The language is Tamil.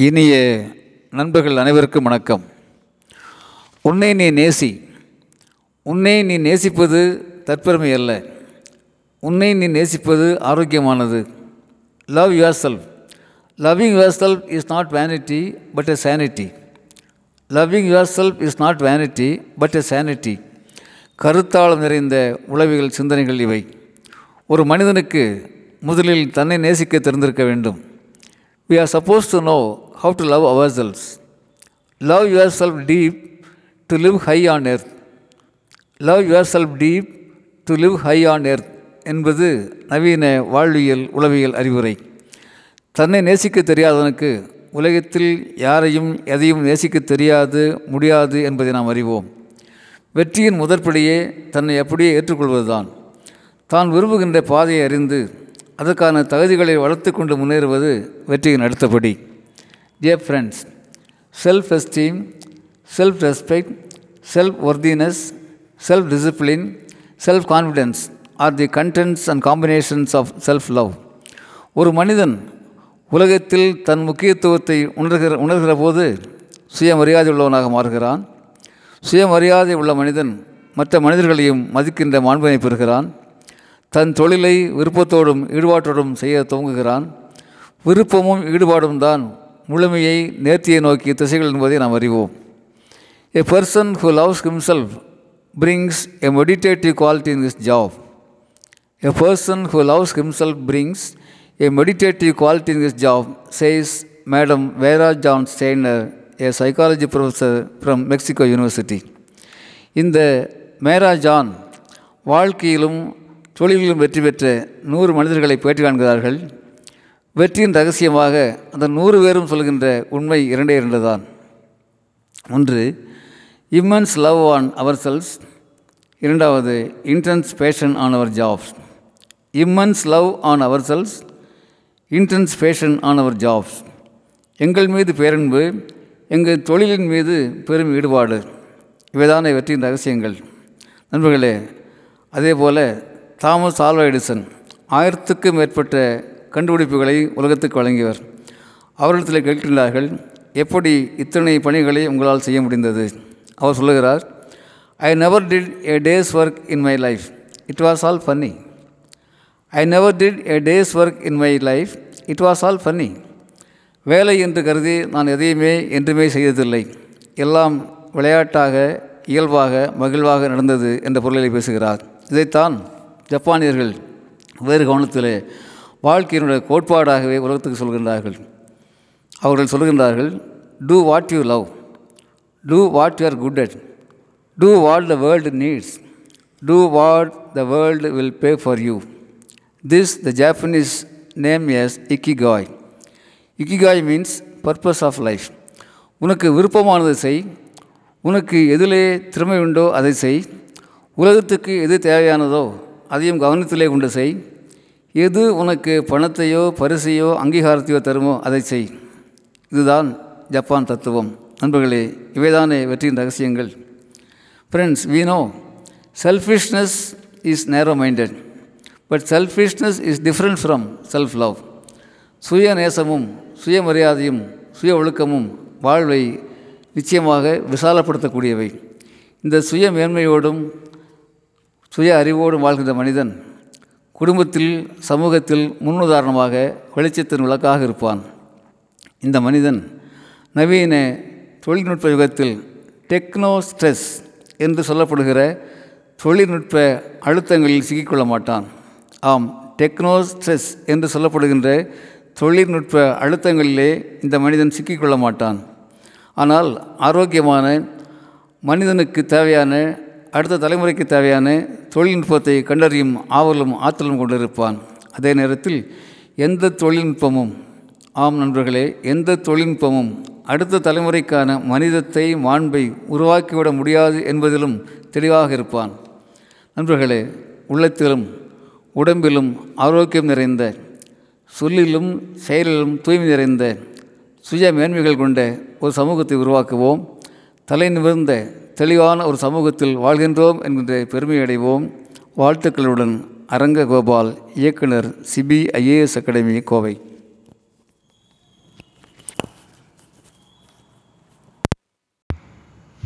இனிய நண்பர்கள் அனைவருக்கும் வணக்கம். உன்னை நீ நேசி உன்னை நீ நேசிப்பது தற்பெருமை அல்ல. உன்னை நீ நேசிப்பது ஆரோக்கியமானது. Love yourself loving yourself is not vanity but a sanity loving yourself is not vanity but a sanity கருத்தாளம் நிறைந்த உளவியல் சிந்தனைகள் இவை. ஒரு மனிதனுக்கு முதலில் தன்னை நேசிக்க தெரிந்திருக்க வேண்டும். We are suppose to know how to love ourselves. Love yourself deep to live high on earth. Yourself deep to live high on earth என்பது நவீன வாழ்வியல் உளவியல் அறிவுரை தன்னை நேசிக்க தெரியாதவனுக்கு உலகத்தில் யாரையும் எதையும் நேசிக்க தெரியாது முடியாது என்பதை நாம் அறிவோம் வெற்றியின் முதற்படியே தன்னை அப்படியே ஏற்றுக்கொள்வதுதான் தான் விரும்புகின்ற பாதையை அறிந்து அதற்கான தகுதிகளை வளர்த்து கொண்டு முன்னேறுவது வெற்றியின் அடுத்தபடி dear friends self esteem self respect self worthiness self discipline self confidence are the contents and combinations of self love ஒரு மனிதன் உலகத்தில் தன் முக்கியத்துவத்தை உணர்கிற உணர்கிற போது சுயமரியாதை உள்ளவனாக மாறுகிறான். சுயமரியாதை உள்ள மனிதன் மற்ற மனிதர்களையும் மதிக்கின்ற மாண்பினை பெறுகிறான். தன் தொழிலை விருப்பத்தோடும் ஈடுபாட்டோடும் செய்ய துவங்குகிறான். விருப்பமும் ஈடுபாடும் தான் முழுமையை நேர்த்தியை நோக்கி திசைகள் என்பதை நாம் அறிவோம். A person who loves himself brings a meditative quality in his job a person who loves himself brings a meditative quality in his job says madam Vera John Steiner a psychology professor from Mexico university இந்த மேரா ஜான் வாழ்க்கையிலும் தொழிலிலும் வெற்றி பெற்ற நூறு மனிதர்களை பேட்டி காண்கிறார்கள். வெற்றியின் ரகசியமாக அந்த நூறு பேரும் சொல்கின்ற உண்மை இரண்டே இரண்டு தான் ஒன்று immense love on our cells இரண்டாவது intense passion on our jobs immense love on ourselves intense passion on our jobs எங்கள் மீது பேரன்பு எங்கள் தொழிலின் மீது பெரும் ஈடுபாடு. இவைதானே வெற்றியின் ரகசியங்கள். நண்பர்களே அதே போல் தாமஸ் ஆல்வா எடிசன் ஆயிரத்துக்கும் மேற்பட்ட கண்டுபிடிப்புகளை உலகத்துக்கு வழங்கியவர். அவரிடத்தில் கேட்கின்றார்கள் எப்படி இத்தனை பணிகளை உங்களால் செய்ய முடிந்தது? அவர் சொல்லுகிறார் I never did a day's work in my life it was all funny I never did a day's work in my life it was all funny வேலை என்று கருதி நான் எதையுமே என்றுமே செய்ததில்லை. எல்லாம் விளையாட்டாக இயல்பாக மகிழ்வாக நடந்தது என்ற பொருளை பேசுகிறார். இதைத்தான் ஜப்பானியர்கள் வேறு கவனத்திலே வாழ்க்கையினுடைய கோட்பாடாகவே உலகத்துக்கு சொல்கின்றார்கள். அவர்கள் சொல்கின்றார்கள் do what you love do what you are good at do what the world needs do what the world will pay for you this the Japanese name is ikigai ikigai means purpose of life உனக்கு விருப்பமானதை செய். உனக்கு எதிலே திறமை உண்டோ அதை செய். உலகத்துக்கு எது தேவையானதோ அதையும் கவனத்திலே கொண்டு செய். எது உனக்கு பணத்தையோ பரிசையோ அங்கீகாரத்தையோ தருமோ அதை செய். இதுதான் ஜப்பான் தத்துவம். நண்பர்களே இவைதானே வெற்றியின் ரகசியங்கள். Friends we know selfishness is narrow minded but selfishness is different from self love சுய நேசமும் சுயமரியாதையும் சுய ஒழுக்கமும் வாழ்வை நிச்சயமாக விசாலப்படுத்தக்கூடியவை. இந்த சுய மேன்மையோடும் சுய அறிவோடும் வாழ்கின்ற மனிதன் குடும்பத்தில் சமூகத்தில் முன்னுதாரணமாக வெளிச்சத்தின் விளக்காக இருப்பான். இந்த மனிதன் நவீன தொழில்நுட்ப யுகத்தில் டெக்னோ ஸ்ட்ரெஸ் என்று சொல்லப்படுகிற தொழில்நுட்ப அழுத்தங்களில் சிக்கிக்கொள்ள மாட்டான். ஆம் டெக்னோ ஸ்ட்ரெஸ் என்று சொல்லப்படுகின்ற தொழில்நுட்ப அழுத்தங்களிலே இந்த மனிதன் சிக்கிக்கொள்ள மாட்டான். ஆனால் ஆரோக்கியமான மனிதனுக்கு தேவையான அடுத்த தலைமுறைக்கு தேவையான தொழில்நுட்பத்தை கண்டறியும் ஆவலும் ஆற்றலும் கொண்டிருப்பான். அதே நேரத்தில் எந்த தொழில்நுட்பமும் ஆம் நண்பர்களே எந்த தொழில்நுட்பமும் அடுத்த தலைமுறைக்கான மனிதத்தை மாண்பை உருவாக்கிவிட முடியாது என்பதிலும் தெளிவாக இருப்பான். நண்பர்களே உள்ளத்திலும் உடம்பிலும் ஆரோக்கியம் நிறைந்த சொல்லிலும் செயலிலும் தூய்மை நிறைந்த சுய மேன்மைகள் கொண்ட ஒரு சமூகத்தை உருவாக்குவோம். தலை நிமிர்ந்த தெளிவான ஒரு சமூகத்தில் வாழ்கின்றோம் என்கின்ற பெருமை அடைவோம் வாழ்த்துக்களுடன் அரங்க கோபால் இயக்குனர் சிபிஐஏஎஸ் அகாடமி கோவை.